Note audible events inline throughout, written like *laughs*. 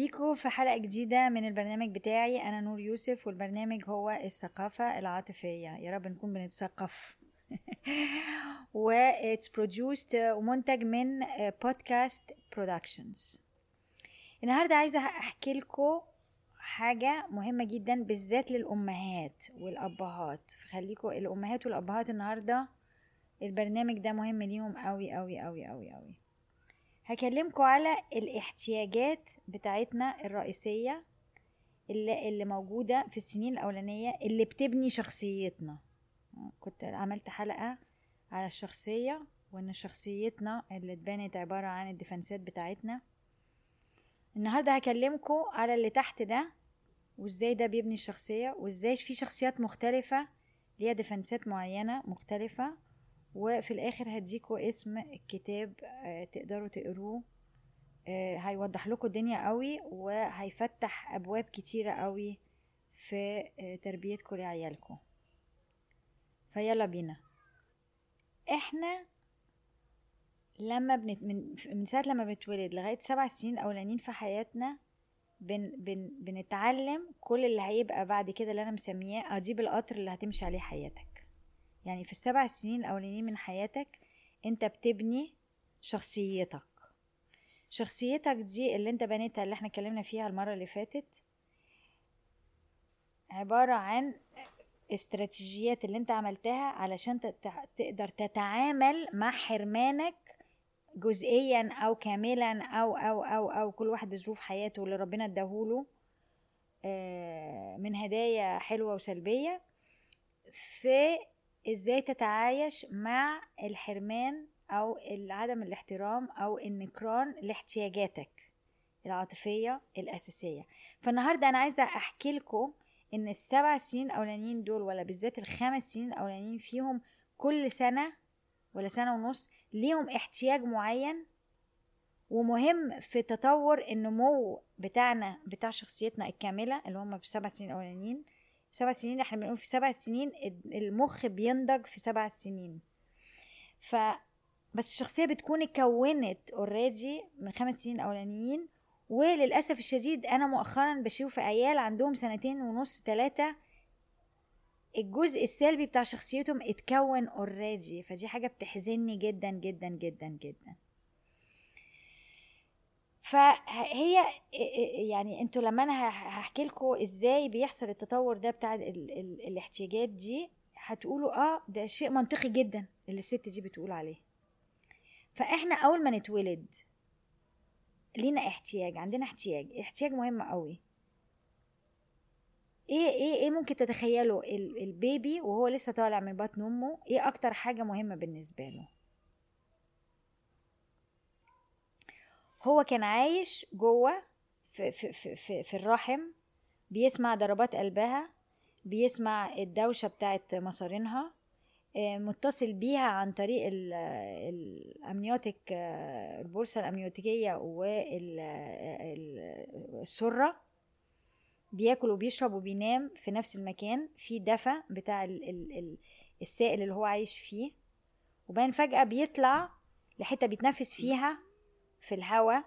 بيكم في حلقة جديدة من البرنامج بتاعي أنا نور يوسف والبرنامج هو الثقافة العاطفية. يا رب نكون بنتثقف. *laughs* و it's produced ومنتج من بودكاست برودكشنز النهاردة عايزة أحكي لكم حاجة مهمة جدا بالذات للأمهات والأبهات. فخليكم الأمهات والأبهات النهاردة البرنامج ده مهم ليهم قوي قوي قوي قوي قوي هكلمكم على الاحتياجات بتاعتنا الرئيسية اللي, اللي موجودة في السنين الأولانية اللي بتبني شخصيتنا. كنت عملت حلقة على الشخصية وإن شخصيتنا اللي اتبنت عبارة عن الدفنسات بتاعتنا. النهاردة هكلمكم على اللي تحت ده وإزاي ده بيبني الشخصية وإزاي في شخصيات مختلفة ليها دفنسات معينة مختلفة وفي الآخر هديكوا اسم الكتاب آه، تقدروا تقروه. آه، هيوضح لكم الدنيا قوي وهيفتح أبواب كتيرة قوي في آه، تربيتكم لعيالكم فيلا بينا. إحنا لما بنت من, من ساعة لما بنتولد لغاية سبع سنين أولانيين في حياتنا بن بن بنتعلم كل اللي هيبقى بعد كده اللي أنا مسمياه أجيب القطر اللي هتمشي عليه حياتك. يعني في السبع سنين الأولانيين من حياتك أنت بتبني شخصيتك. شخصيتك دي اللي أنت بنيتها اللي إحنا اتكلمنا فيها المرة اللي فاتت عبارة عن استراتيجيات اللي أنت عملتها علشان تقدر تتعامل مع حرمانك جزئيا أو كاملا أو أو أو أو كل واحد بظروف حياته اللي ربنا اداهوله آه، من هدايا حلوة وسلبية. في إزاي تتعايش مع الحرمان أو عدم الاحترام أو النكران لاحتياجاتك العاطفية الأساسية. فالنهاردة أنا عايزة أحكي لكم إن السبع سنين الأولانيين دول ولا بالذات الخمس سنين الأولانيين فيهم كل سنة ولا سنة ونص ليهم احتياج معين ومهم في تطور النمو بتاعنا بتاع شخصيتنا الكاملة اللي هم السبع سنين الأولانيين. سبع سنين إحنا بنقول في سبع سنين المخ بينضج في سبع سنين. ف بس الشخصية بتكون اتكونت already من خمس سنين أولانيين وللأسف الشديد أنا مؤخرا بشوف عيال عندهم سنتين ونص ثلاثة الجزء السلبي بتاع شخصيتهم اتكون already فدي حاجة بتحزني جدا جدا جدا جدا. فهي يعني أنتوا لما أنا هحكي لكم إزاي بيحصل التطور ده بتاع ال ال الاحتياجات دي هتقولوا آه ده شيء منطقي جدا اللي الست دي بتقول عليه. فإحنا أول ما نتولد لينا احتياج عندنا احتياج احتياج مهم قوي. إيه إيه إيه ممكن تتخيلوا البيبي وهو لسه طالع من بطن أمه إيه أكتر حاجة مهمة بالنسبة له؟ هو كان عايش جوه في, في, في, في, في الرحم بيسمع ضربات قلبها بيسمع الدوشة بتاعت مصارينها آه، متصل بيها عن طريق الامنيوتيك آه، البورصة الامنيوتيكيه والسره بياكل وبيشرب وبينام في نفس المكان في دفى بتاع السائل اللي هو عايش فيه. وبعدين فجأة بيطلع لحتة بيتنفس فيها. في الهواء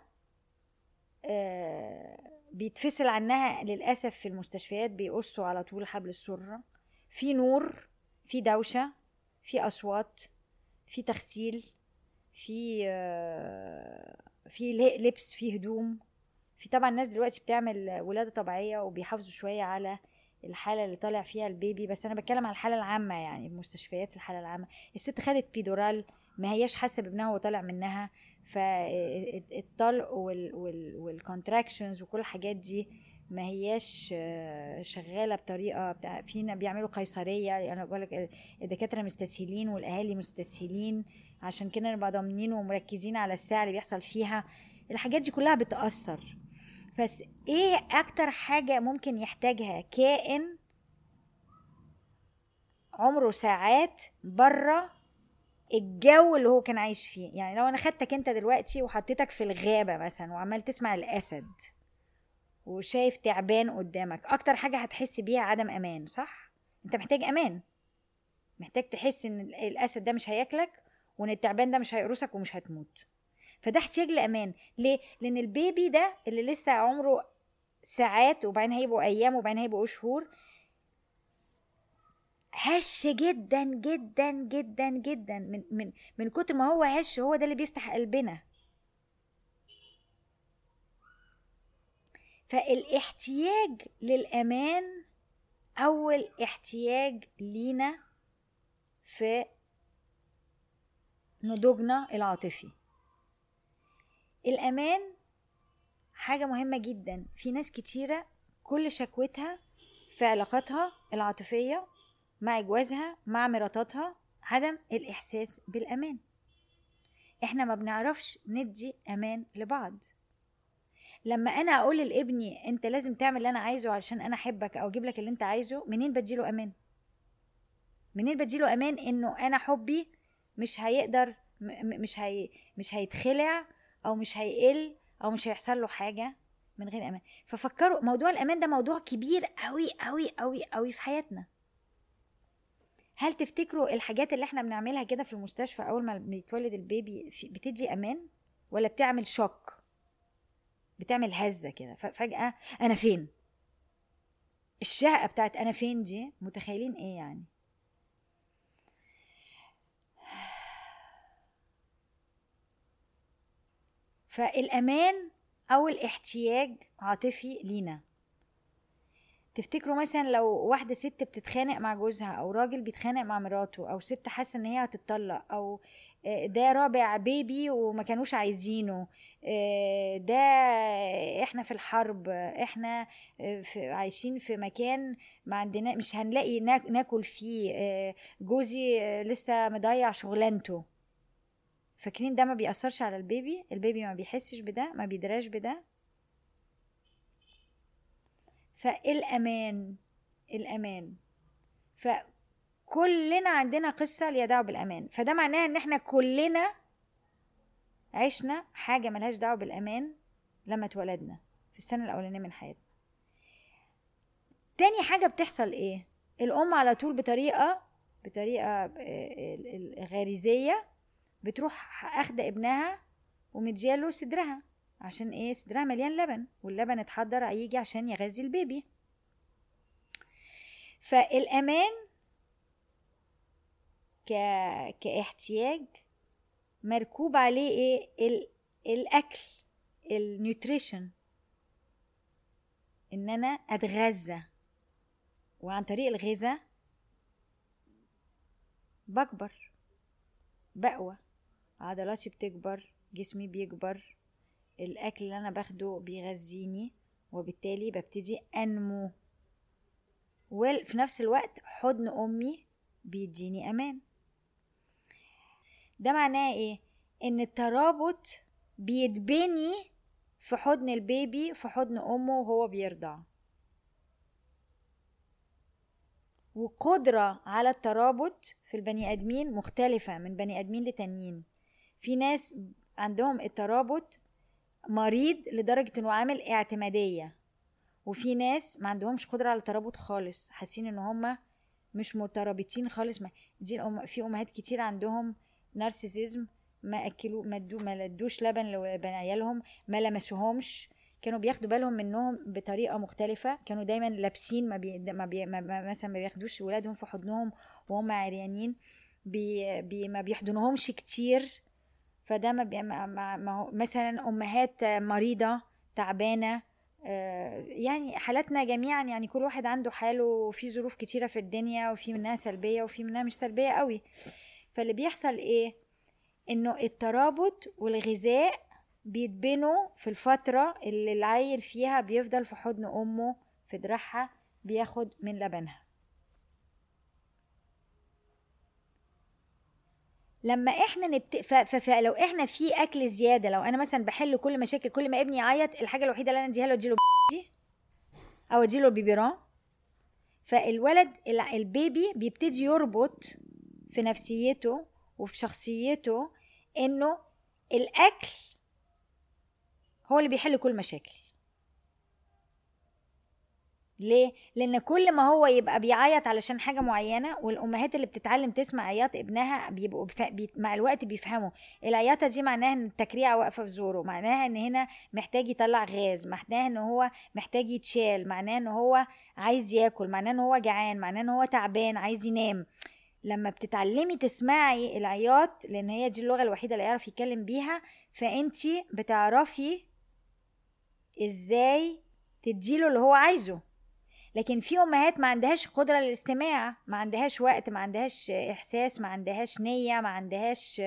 آه بيتفصل عنها للأسف في المستشفيات بيقصوا على طول حبل السرة في نور في دوشة في أصوات في تغسيل في آه في لبس في هدوم. في طبعا ناس دلوقتي بتعمل ولادة طبيعية وبيحافظوا شوية على الحالة اللي طالع فيها البيبي بس أنا بتكلم على الحالة العامة يعني المستشفيات الحالة العامة. الست خدت بيدورال ما هياش حاسة بابنها وهو طالع منها. فالطلق والكونتراكشنز وكل الحاجات دي ما هياش شغالة بطريقة بتاع فينا بيعملوا قيصرية أنا بقول لك الدكاترة مستسهلين والأهالي مستسهلين عشان كده نبقى ضامنين ومركزين على الساعة اللي بيحصل فيها. الحاجات دي كلها بتأثر. بس إيه أكتر حاجة ممكن يحتاجها كائن عمره ساعات بره الجو اللي هو كان عايش فيه. يعني لو أنا خدتك أنت دلوقتي وحطيتك في الغابة مثلا وعمال تسمع الأسد وشايف تعبان قدامك أكتر حاجة هتحس بيها عدم أمان صح؟ أنت محتاج أمان. محتاج تحس إن الأسد ده مش هياكلك وإن التعبان ده مش هيقرصك ومش هتموت. فده احتياج لأمان. ليه؟ لأن البيبي ده اللي لسه عمره ساعات وبعدين هيبقوا أيام وبعدين هيبقوا شهور هش جدا جدا جدا جدا. من من من كتر ما هو هش هو ده اللي بيفتح قلبنا. فالاحتياج للأمان اول احتياج لينا في نضوجنا العاطفي. الأمان حاجة مهمة جدا. في ناس كتيرة كل شكوتها في علاقاتها العاطفية مع جوازها مع مراتاتها عدم الإحساس بالأمان. إحنا ما بنعرفش ندي أمان لبعض. لما أنا أقول لابني أنت لازم تعمل اللي أنا عايزه علشان أنا أحبك أو أجيب لك اللي أنت عايزه منين بديله أمان؟ منين بديله أمان إنه أنا حبي مش هيقدر مش هي مش هيتخلع أو مش هيقل أو مش هيحصل له حاجة من غير أمان. ففكروا موضوع الأمان ده موضوع كبير قوي قوي قوي قوي في حياتنا. هل تفتكروا الحاجات اللي إحنا بنعملها كده في المستشفى أول ما بيتولد البيبي بتدي أمان ولا بتعمل شوك؟ بتعمل هزة كده فجأة أنا فين؟ الشهقه بتاعت أنا فين دي؟ متخيلين إيه يعني؟ فالأمان أو الاحتياج عاطفي لينا. تفتكروا مثلا لو واحدة ست بتتخانق مع جوزها أو راجل بيتخانق مع مراته أو ست حاسة إن هي هتتطلق أو آه، ده رابع بيبي وما كانوش عايزينه آه، ده إحنا في الحرب إحنا آه، في عايشين في مكان ما عندنا مش هنلاقي ناكل فيه جوزي لسه مضيع شغلانته. فاكرين ده ما بيأثرش على البيبي البيبي ما بيحسش بده ما بيدراش بده؟ فالأمان الأمان. فكلنا عندنا قصة ليها دعوة بالأمان. فده معناه إن إحنا كلنا عشنا حاجة ملهاش دعوة بالأمان لما اتولدنا في السنة الأولانية من حياتنا. تاني حاجة بتحصل إيه؟ الأم على طول بطريقة بطريقة آه، غريزية بتروح أخدة ابنها ومدياله صدرها. عشان إيه؟ صدرها مليان لبن واللبن اتحضر هيجي عشان يغذي ال baby. فالأمان ك... كاحتياج مركوب عليه إيه؟ ال... الأكل ال nutrition إن أنا أتغذى. وعن طريق الغذاء بكبر بقوى. عضلاتي بتكبر جسمي بيكبر. الأكل اللي أنا باخده بيغذيني وبالتالي ببتدي أنمو. وفي نفس الوقت حضن أمي بيديني أمان. ده معناه إيه؟ إن الترابط بيتبني في حضن البيبي في حضن أمه وهو بيرضع. وقدرة على الترابط في البني آدمين مختلفة من بني آدمين لتانيين. في ناس عندهم الترابط مريض لدرجة إنه عامل اعتمادية. وفي ناس ما عندهمش قدرة على الترابط خالص حاسين إن هما مش مترابطين خالص. ما دي الأم في أمهات كتير عندهم نارسيسيزم ما اكلوا ما ادو ما ادوش لبن لبن عيالهم ما لمسوهمش. كانوا بياخدوا بالهم منهم بطريقة مختلفة. كانوا دايما لابسين ما, بي ما, بي ما مثلا ما بياخدوش ولادهم في حضنهم وهم عريانين. بي بي ما بيحضنهمش كتير. فده ما, بي ما, هو مثلا أمهات مريضة تعبانة آه، يعني حالاتنا جميعا يعني كل واحد عنده حاله وفي ظروف كتيرة في الدنيا وفي منها سلبية وفي منها مش سلبية قوي. فاللي بيحصل إيه؟ إنه الترابط والغذاء بيتبنوا في الفترة اللي العيل فيها بيفضل في حضن أمه في دراعها بياخد من لبنها. لما إحنا نبت... ف... ف... فلو إحنا في أكل زيادة لو أنا مثلا بحل كل مشاكل كل ما ابني يعيط الحاجة الوحيدة اللي أنا أديها له أديله دي أو أديله البيبيران. فالولد البيبي بيبتدي يربط في نفسيته وفي شخصيته إنه الأكل هو اللي بيحل كل مشاكل. ليه؟ لأن كل ما هو يبقى بيعيط علشان حاجة معينة والأمهات اللي بتتعلم تسمع عياط ابنها بيبقوا بف... بي... مع الوقت بيفهموا. العياطة دي معناها إن التكريعه واقفة في زوره معناها إن هنا محتاج يطلع غاز معناها إن هو محتاج يتشال معناها إن هو عايز ياكل معناه إن هو جعان معناه إن هو تعبان عايز ينام. لما بتتعلمي تسمعي العياط لأن هي دي اللغة الوحيدة اللي يعرف يتكلم بيها فأنتي بتعرفي إزاي تديله اللي هو عايزه. لكن في أمهات ما عندهاش قدرة للاستماع ما عندهاش وقت ما عندهاش إحساس ما عندهاش نية ما عندهاش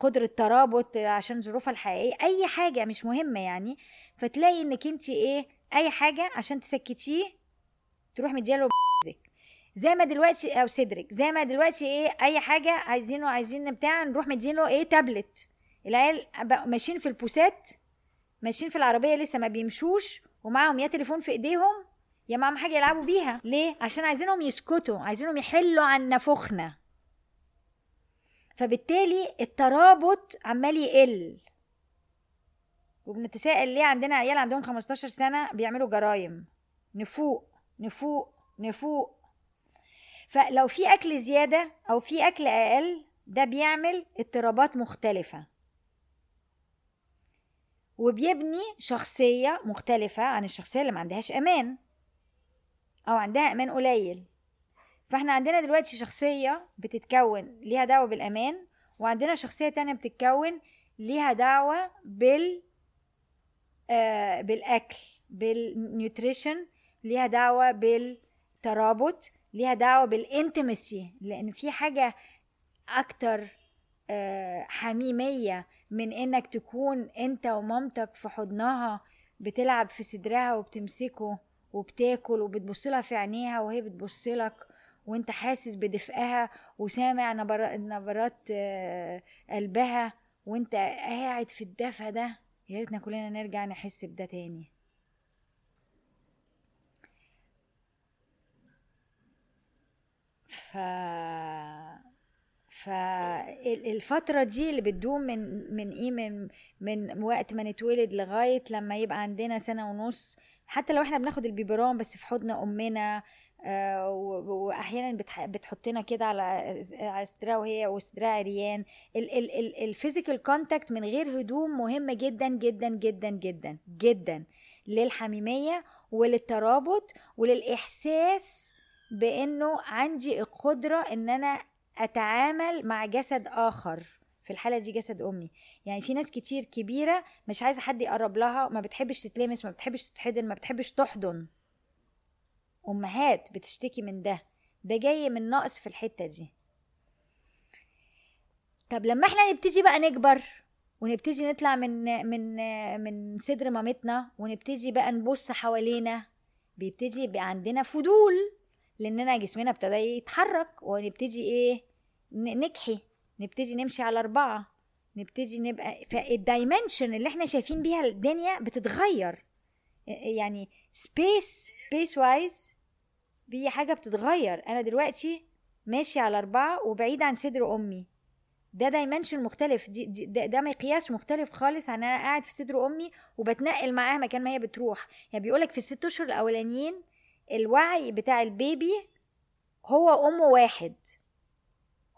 قدرة ترابط عشان ظروفها الحقيقية. أي حاجة مش مهمة يعني فتلاقي إنك أنت إيه أي حاجة عشان تسكتيه تروح مدياله زي ما دلوقتي أو صدرك زي ما دلوقتي إيه أي حاجة عايزينه عايزين بتاع نروح مدينه إيه تابلت. العيال ماشيين في البوسات ماشيين في العربية لسه ما بيمشوش ومعاهم يا تليفون في إيديهم يا معاهم حاجة يلعبوا بيها. ليه؟ عشان عايزينهم يسكتوا عايزينهم يحلوا عن نفوخنا. فبالتالي الترابط عمال يقل. وبنتساءل ليه عندنا عيال عندهم 15 سنة بيعملوا جرايم؟ نفوق نفوق نفوق. فلو في أكل زيادة أو في أكل أقل ده بيعمل اضطرابات مختلفة. وبيبني شخصية مختلفة عن الشخصية اللي ما عندهاش أمان. أو عندها أمان قليل. فإحنا عندنا دلوقتي شخصية بتتكون ليها دعوة بالأمان وعندنا شخصية تانية بتتكون ليها دعوة بال آه بالأكل بالنيوتريشن ليها دعوة بالترابط ليها دعوة بالانتمسي لأن في حاجة أكتر آه، حميمية من إنك تكون أنت ومامتك في حضنها بتلعب في صدرها وبتمسكه. وبتاكل وبتبصلها في عينيها وهي بتبصلك وانت حاسس بدفئها وسامع نبرات آه، قلبها وانت قاعد في الدفى ده. يا ريتنا كلنا نرجع نحس بده تاني. ف فالفترة دي اللي بتدوم من من إيه؟ من من وقت ما نتولد لغاية لما يبقى عندنا سنة ونص حتى لو إحنا بناخد ال biberon بس في حضن أمنا آه وأحيانا بتحطنا كده على على صدرها وهي وصدرها عريان. ال physical contact من غير هدوم مهم جدا جدا جدا جدا جدا للحميمية وللترابط وللإحساس بإنه عندي القدرة إن أنا أتعامل مع جسد آخر. في الحالة دي جسد أمي. يعني في ناس كتير كبيرة مش عايزة حد يقرب لها ما بتحبش تتلمس ما بتحبش تتحضن ما بتحبش تحضن. أمهات بتشتكي من ده. ده جاي من نقص في الحتة دي. طب لما إحنا نبتدي بقى نكبر ونبتدي نطلع من من من صدر مامتنا ونبتدي بقى نبص حوالينا بيبتدي يبقى عندنا فضول لأننا جسمنا ابتدى يتحرك ونبتدي إيه نحبي. نبتدي نمشي على أربعة. نبتدي نبقى فال dimension اللي إحنا شايفين بيها الدنيا بتتغير. يعني space space wise دي حاجة بتتغير. أنا دلوقتي ماشي على أربعة وبعيد عن صدر أمي. ده dimension مختلف. دي, دي ده, ده مقياس مختلف خالص عن أنا قاعد في صدر أمي وبتنقل معاها مكان ما هي بتروح. يعني بيقولك في الست أشهر الأولانيين الوعي بتاع ال baby هو وأمه واحد.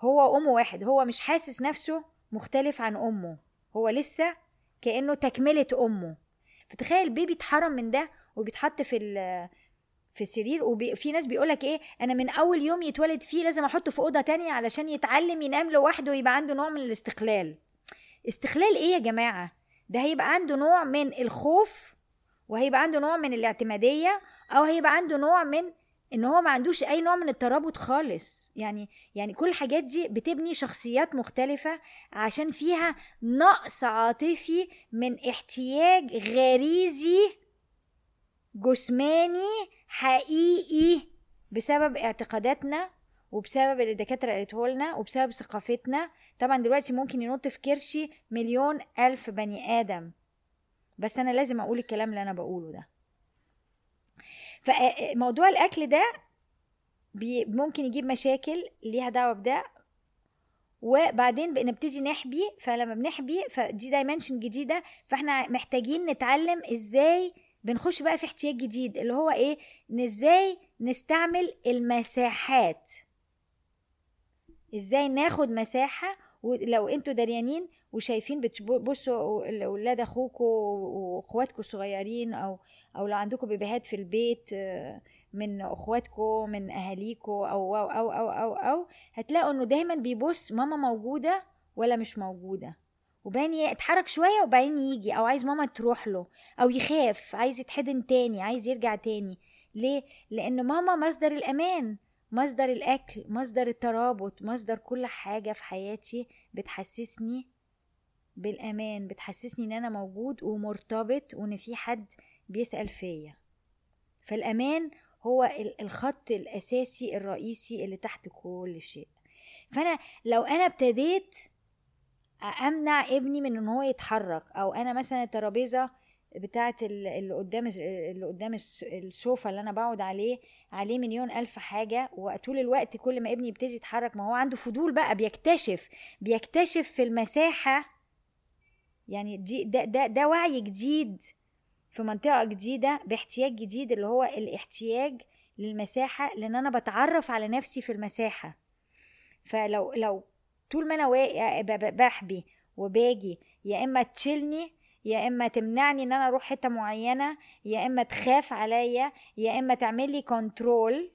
هو وأمه واحد هو مش حاسس نفسه مختلف عن أمه هو لسه كأنه تكملة أمه. فتخيل ال baby اتحرم من ده وبيتحط في في السرير وفي ناس بيقولك إيه أنا من أول يوم يتولد فيه لازم أحطه في أوضة تانية علشان يتعلم ينام لوحده ويبقى عنده نوع من الاستقلال. استقلال إيه يا جماعة؟ ده هيبقى عنده نوع من الخوف وهيبقى عنده نوع من الاعتمادية أو هيبقى عنده نوع من إن هو ما عندوش أي نوع من الترابط خالص. يعني يعني كل الحاجات دي بتبني شخصيات مختلفة عشان فيها نقص عاطفي من احتياج غريزي جسماني حقيقي بسبب اعتقاداتنا وبسبب اللي الدكاترة قالته لنا وبسبب ثقافتنا. طبعا دلوقتي ممكن ينط في كرشي مليون ألف بني آدم. بس أنا لازم أقول الكلام اللي أنا بقوله ده. فموضوع الأكل ده ممكن يجيب مشاكل ليها دعوة بده. وبعدين بنبتدي نحبي فلما بنحبي فدي دايمنشن جديدة فاحنا محتاجين نتعلم إزاي بنخش بقى في احتياج جديد اللي هو إيه إن إزاي نستعمل المساحات. إزاي ناخد مساحة ولو أنتوا دريانين وشايفين بتبصوا أولاد اخوكوا واخواتكم الصغيرين أو أو لو عندكم بيبيهات في البيت آه، من اخواتكم من اهاليكم أو أو أو أو أو, أو هتلاقوا انه دايما بيبص ماما موجودة ولا مش موجودة. وبعدين يتحرك شوية وبعدين يجي أو عايز ماما تروح له أو يخاف عايز يتحضن تاني عايز يرجع تاني. ليه؟ لأن ماما مصدر الأمان. مصدر الأكل مصدر الترابط مصدر كل حاجة في حياتي بتحسسني بالأمان بتحسسني إن أنا موجود ومرتبط وإن في حد بيسأل فيا. فالأمان هو الخط الأساسي الرئيسي اللي تحت كل شيء. فأنا لو أنا ابتديت أمنع ابني من إن هو يتحرك أو أنا مثلا الترابيزة بتاعه اللي قدام اللي قدام السوفا اللي أنا بقعد عليه عليه مليون ألف حاجة وطول الوقت كل ما ابني يبتدي يتحرك ما هو عنده فضول بقى بيكتشف بيكتشف في المساحة يعني دي ده ده ده وعي جديد في منطقة جديدة باحتياج جديد اللي هو الاحتياج للمساحة لأن أنا بتعرف على نفسي في المساحة. فلو لو طول ما أنا بحبي وباجي يا إما تشيلني يا إما تمنعني إن أنا أروح حتة معينة يا إما تخاف عليا يا إما تعمل لي كنترول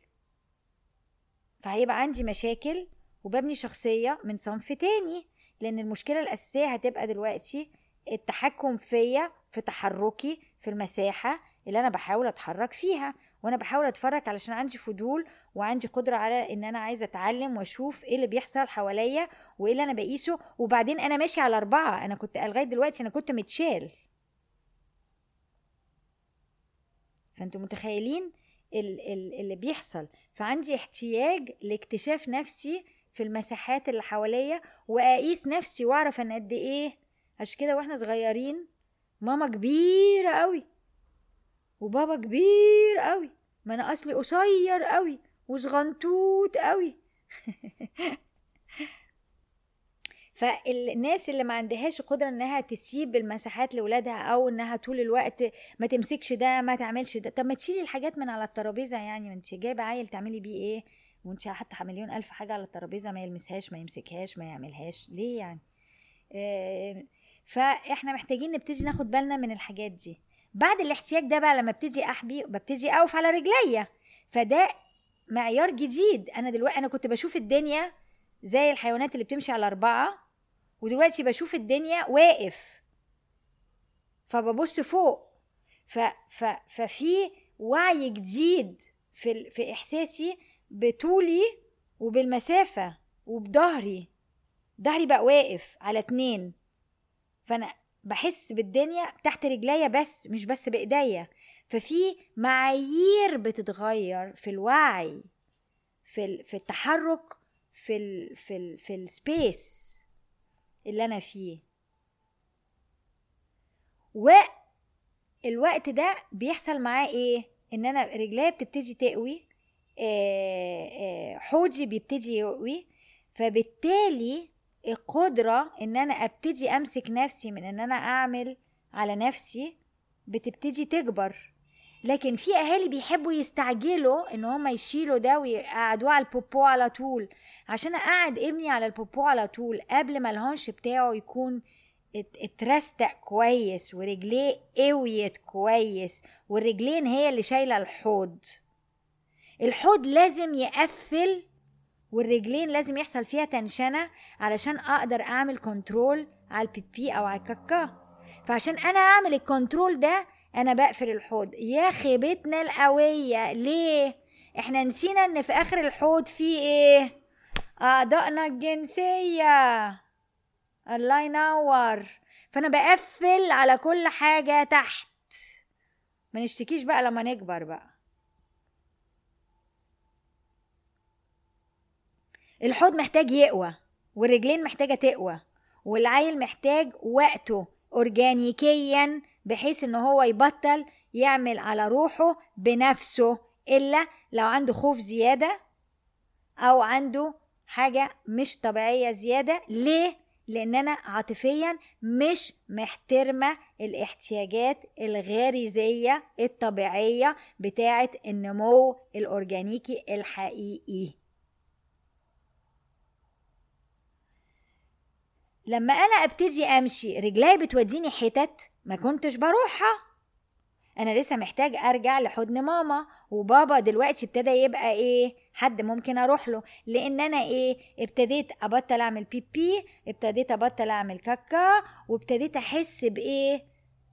فهيبقى عندي مشاكل وببني شخصية من صنف تاني لأن المشكلة الأساسية هتبقى دلوقتي التحكم فيا في تحركي في المساحة اللي أنا بحاول أتحرك فيها وأنا بحاول أتفرج علشان عندي فضول وعندي قدرة على إن أنا عايزة أتعلم وأشوف إيه اللي بيحصل حواليا وإيه اللي أنا بقيسه. وبعدين أنا ماشي على أربعة أنا كنت لغاية دلوقتي أنا كنت متشال. فأنتوا متخيلين اللي بيحصل؟ فعندي احتياج لاكتشاف نفسي في المساحات اللي حواليا وأقيس نفسي وأعرف أنا قد إيه. عشان كده وإحنا صغيرين ماما كبيرة قوي وبابا كبير قوي ما أنا أصلي قصير قوي وصغنطوط قوي *laughs* فالناس اللي ما عندهاش قدرة إنها تسيب المساحات لاولادها أو إنها طول الوقت ما تمسكش ده ما تعملش ده. طب ما تشيلي الحاجات من على الترابيزة يعني ما انت جايبة عيل تعملي بيه إيه؟ وانت حاطة مليون ألف حاجة على الترابيزة ما يلمسهاش ما يمسكهاش ما يعملهاش. ليه يعني؟ آه فإحنا محتاجين نبتدي ناخد بالنا من الحاجات دي. بعد الاحتياج ده بقى لما ابتدي أحبي ببتدي أقف على رجليا. فده معيار جديد. أنا دلوقتي أنا كنت بشوف الدنيا زي الحيوانات اللي بتمشي على أربعة ودلوقتي بشوف الدنيا واقف. فببص فوق. ف ف ففي وعي جديد في في إحساسي بطولي وبالمسافة وبظهري. ظهري بقى واقف على اتنين. فأنا بحس بالدنيا تحت رجليا بس مش بس بإيديا. ففي معايير بتتغير في الوعي في في التحرك في ال في ال في السبيس اللي أنا فيه. والوقت ده بيحصل معاه إيه؟ إن أنا رجليا بتبتدي تقوي حوضي بيبتدي يقوي فبالتالي القدرة إن أنا أبتدي أمسك نفسي من إن أنا أعمل على نفسي بتبتدي تكبر. لكن في أهالي بيحبوا يستعجلوا إن هم يشيلوا ده ويقعدوه على البوبو على طول. عشان أقعد ابني على البوبو على طول قبل ما الهونش بتاعه يكون اترستق كويس ورجليه قويت كويس والرجلين هي اللي شايلة الحوض. الحوض لازم يقفل والرجلين لازم يحصل فيها tension علشان أقدر أعمل control على البيبي أو على الكاكا. فعشان أنا أعمل ال control ده أنا بقفل الحوض. يا خيبتنا القوية. ليه؟ إحنا نسينا إن في آخر الحوض في إيه؟ اعضائنا الجنسية. الله ينور. فأنا بقفل على كل حاجة تحت. ما نشتكيش بقى لما نكبر بقى. الحوض محتاج يقوى والرجلين محتاجة تقوى والعيل محتاج وقته أورجانيكيا بحيث إن هو يبطل يعمل على روحه بنفسه إلا لو عنده خوف زيادة أو عنده حاجة مش طبيعية زيادة ليه؟ لأن أنا عاطفيا مش محترمة الاحتياجات الغريزية الطبيعية بتاعة النمو الأورجانيكي الحقيقي لما أنا أبتدي أمشي رجلي بتوديني حتت ما كنتش بروحها. أنا لسه محتاج أرجع لحضن ماما وبابا دلوقتي ابتدى يبقى إيه حد ممكن أروح له. لأن أنا إيه ابتديت أبطل أعمل بي بي ابتديت أبطل أعمل كاكا وابتديت أحس بإيه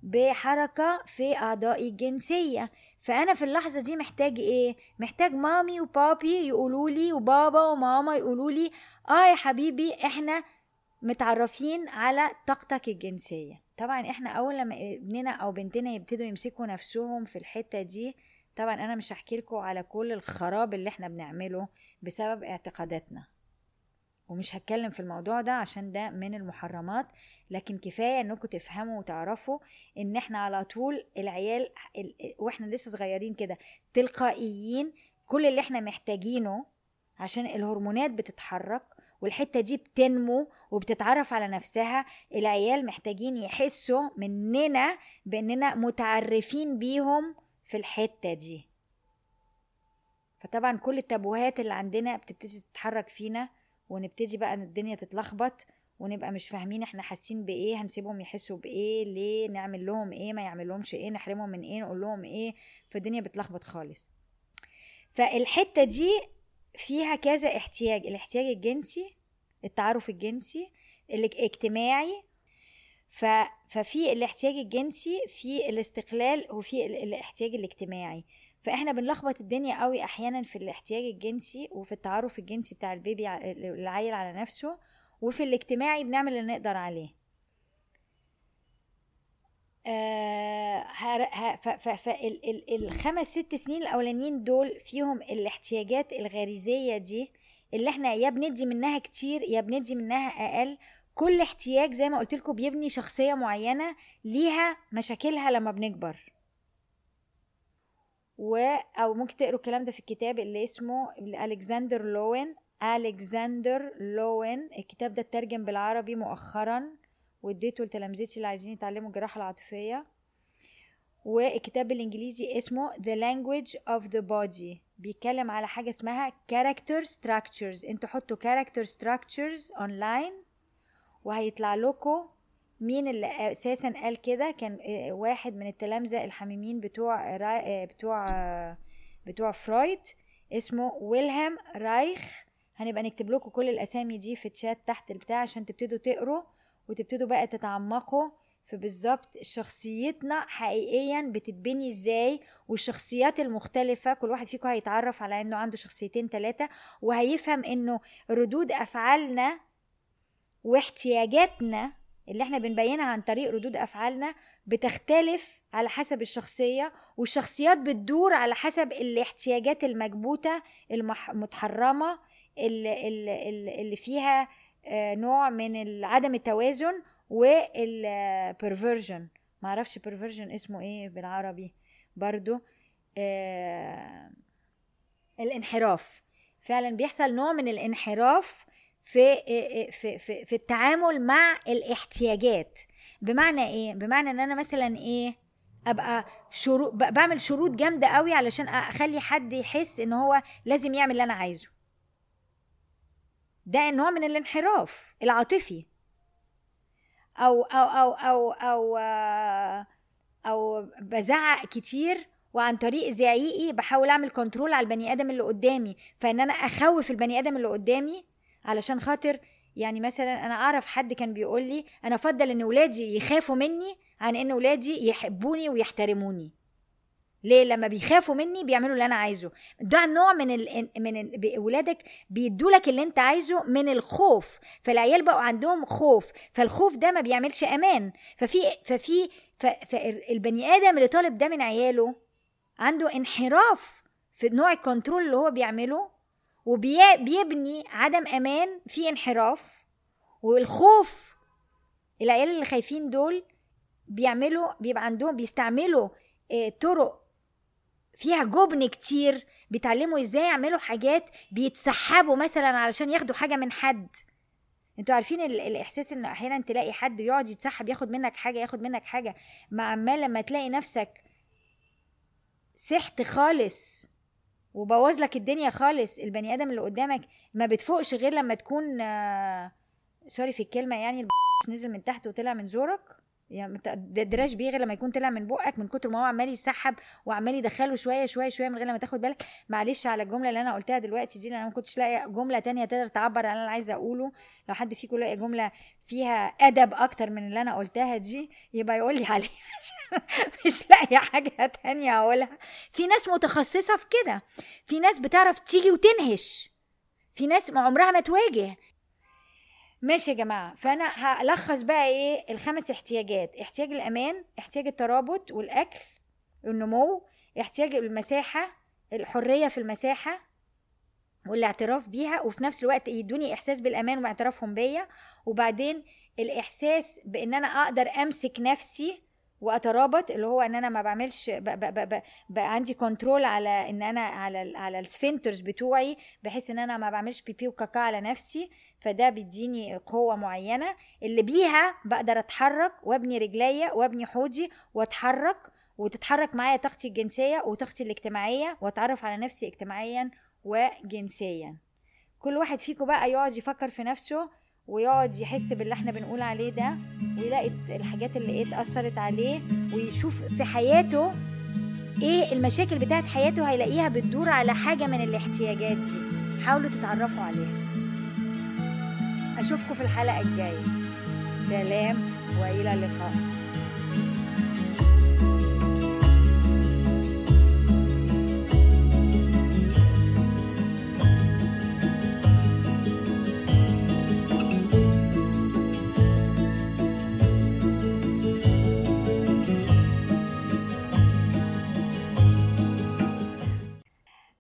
بحركة في أعضائي الجنسية. فأنا في اللحظة دي محتاج إيه محتاج مامي وبابي يقولوا لي وبابا وماما يقولوا لي آه يا حبيبي إحنا متعرفين على طاقتك الجنسية. طبعا إحنا أول لما ابننا أو بنتنا يبتدوا يمسكوا نفسهم في الحتة دي طبعا أنا مش هحكي لكم على كل الخراب اللي إحنا بنعمله بسبب اعتقاداتنا. ومش هتكلم في الموضوع ده عشان ده من المحرمات لكن كفاية إنكم تفهموا وتعرفوا إن إحنا على طول العيال وإحنا لسه صغيرين كده تلقائيين كل اللي إحنا محتاجينه عشان الهرمونات بتتحرك والحتة دي بتنمو وبتتعرف على نفسها. العيال محتاجين يحسوا مننا بإننا متعرفين بيهم في الحتة دي. فطبعا كل التابوهات اللي عندنا بتبتدي تتحرك فينا ونبتدي بقى الدنيا تتلخبط ونبقى مش فاهمين إحنا حاسين بإيه هنسيبهم يحسوا بإيه ليه نعمل لهم إيه ما يعمل لهمش إيه نحرمهم من إيه نقول لهم إيه. فالدنيا بتلخبط خالص. فالحتة دي فيها كذا احتياج الاحتياج الجنسي التعارف الجنسي الاجتماعي ف... ففي الاحتياج الجنسي في الاستقلال وفي الاحتياج الاجتماعي. فإحنا بنلخبط الدنيا قوي أحيانا في الاحتياج الجنسي وفي التعارف الجنسي بتاع البيبي العيل على نفسه وفي الاجتماعي بنعمل اللي نقدر عليه. فالخمس ست سنين الأولانيين دول فيهم الاحتياجات الغريزية دي اللي إحنا يا بندي منها كتير يا بندي منها أقل. كل احتياج زي ما قلت لكم بيبني شخصية معينة ليها مشاكلها لما بنكبر. و أو ممكن تقروا الكلام ده في الكتاب اللي اسمه الكسندر لوين. ألكسندر لوين. الكتاب ده اترجم بالعربي مؤخرا. واديته لتلامذتي اللي عايزين يتعلموا الجراحة العاطفية. والكتاب بالانجليزي اسمه The Language of the Body. بيتكلم على حاجة اسمها character structures. أنتوا حطوا character structures online وهيطلع لكم مين اللي أساسا قال كده. كان واحد من التلامذة الحميمين بتوع بتوع بتوع فرويد اسمه ويلهام رايخ هنبقى نكتب لكم كل الأسامي دي في الشات تحت البتاع عشان تبتدوا تقروا. وتبتدوا بقى تتعمقوا فبالظبط شخصيتنا حقيقيا بتتبني إزاي والشخصيات المختلفة. كل واحد فيكم هيتعرف على إنه عنده شخصيتين ثلاثة وهيفهم إنه ردود أفعالنا واحتياجاتنا اللي إحنا بنبينها عن طريق ردود أفعالنا بتختلف على حسب الشخصية والشخصيات بتدور على حسب الاحتياجات المكبوتة المتحرمة اللي, اللي فيها نوع من عدم التوازن والبرفرجن معرفش برفرجن اسمه إيه بالعربي برضو. آه الانحراف. فعلا بيحصل نوع من الانحراف في في في, في التعامل مع الاحتياجات. بمعنى إيه؟ بمعنى ان أنا مثلا إيه أبقى شروط بعمل شروط جامدة قوي علشان أخلي حد يحس إن هو لازم يعمل اللي أنا عايزه. ده نوع من الانحراف العاطفي. أو أو أو أو أو أو, أو بزعق كتير وعن طريق زعيقي بحاول أعمل كنترول على البني آدم اللي قدامي. فإن أنا أخوف البني آدم اللي قدامي علشان خاطر يعني مثلا أنا أعرف حد كان بيقول لي أنا أفضل إن ولادي يخافوا مني عن إن ولادي يحبوني ويحترموني. ليه؟ لما بيخافوا مني بيعملوا اللي أنا عايزه. ده نوع من ال من ال ولادك بيدولك اللي أنت عايزه من الخوف. فالعيال بقوا عندهم خوف. فالخوف ده ما بيعملش أمان. ففي ففي فالبني آدم اللي طالب ده من عياله عنده انحراف في نوع الكنترول اللي هو بيعمله وبيبني عدم أمان في انحراف. والخوف العيال اللي خايفين دول بيعملوا بيبقى عندهم بيستعملوا طرق فيها جبن كتير بيتعلموا إزاي يعملوا حاجات بيتسحبوا مثلا علشان ياخدوا حاجة من حد. أنتوا عارفين ال- الإحساس انه أحيانا تلاقي حد يقعد يتسحب ياخد منك حاجة ياخد منك حاجة مع عمال لما تلاقي نفسك سحت خالص وبوظ لك الدنيا خالص البني آدم اللي قدامك ما بتفوقش غير لما تكون آه، سوري في الكلمة يعني نزل من تحت وطلع من زورك؟ يعني بيه غير لما يكون طلع من بقك من كتر ما هو عمال يسحب وعمال يدخله شوية شوية شوية من غير لما تاخد بالك. معلش على الجملة اللي أنا قلتها دلوقتي دي لأن أنا ما كنتش لاقية جملة تانية تقدر تعبر عن اللي أنا عايزة أقوله. لو حد فيكم لاقي جملة فيها أدب أكتر من اللي أنا قلتها دي يبقى يقول لي عليها. *laughs* مش لاقية حاجة تانية أقولها. في ناس متخصصة في كده. في ناس بتعرف تيجي وتنهش. في ناس ما عمرها ما تواجه. ماشي يا جماعة فأنا هلخص بقى إيه الخمس احتياجات احتياج الأمان احتياج الترابط والأكل النمو احتياج المساحة الحرية في المساحة والاعتراف بيها وفي نفس الوقت يدوني إحساس بالأمان واعترافهم بيا وبعدين الإحساس بإن أنا أقدر أمسك نفسي واترابط اللي هو ان أنا ما بعملش بقى, عندي control على ان أنا على على ال sphincters بتوعي بحيث ان أنا ما بعملش بيبي وكاكا على نفسي. فده بيديني قوة معينة. اللي بيها بقدر اتحرك وابني رجليا وابني حوضي واتحرك وتتحرك معايا طاقتي الجنسية وطاقتي الاجتماعية واتعرف على نفسي اجتماعيا وجنسيا. كل واحد فيكم بقى يقعد يفكر في نفسه ويقعد يحس باللي إحنا بنقول عليه ده ويلاقي الحاجات اللي إيه اتأثرت عليه ويشوف في حياته إيه المشاكل بتاعت حياته هيلاقيها بتدور على حاجة من الاحتياجات دي. حاولوا تتعرفوا عليها. اشوفكم في الحلقة الجاية. سلام وإلى اللقاء.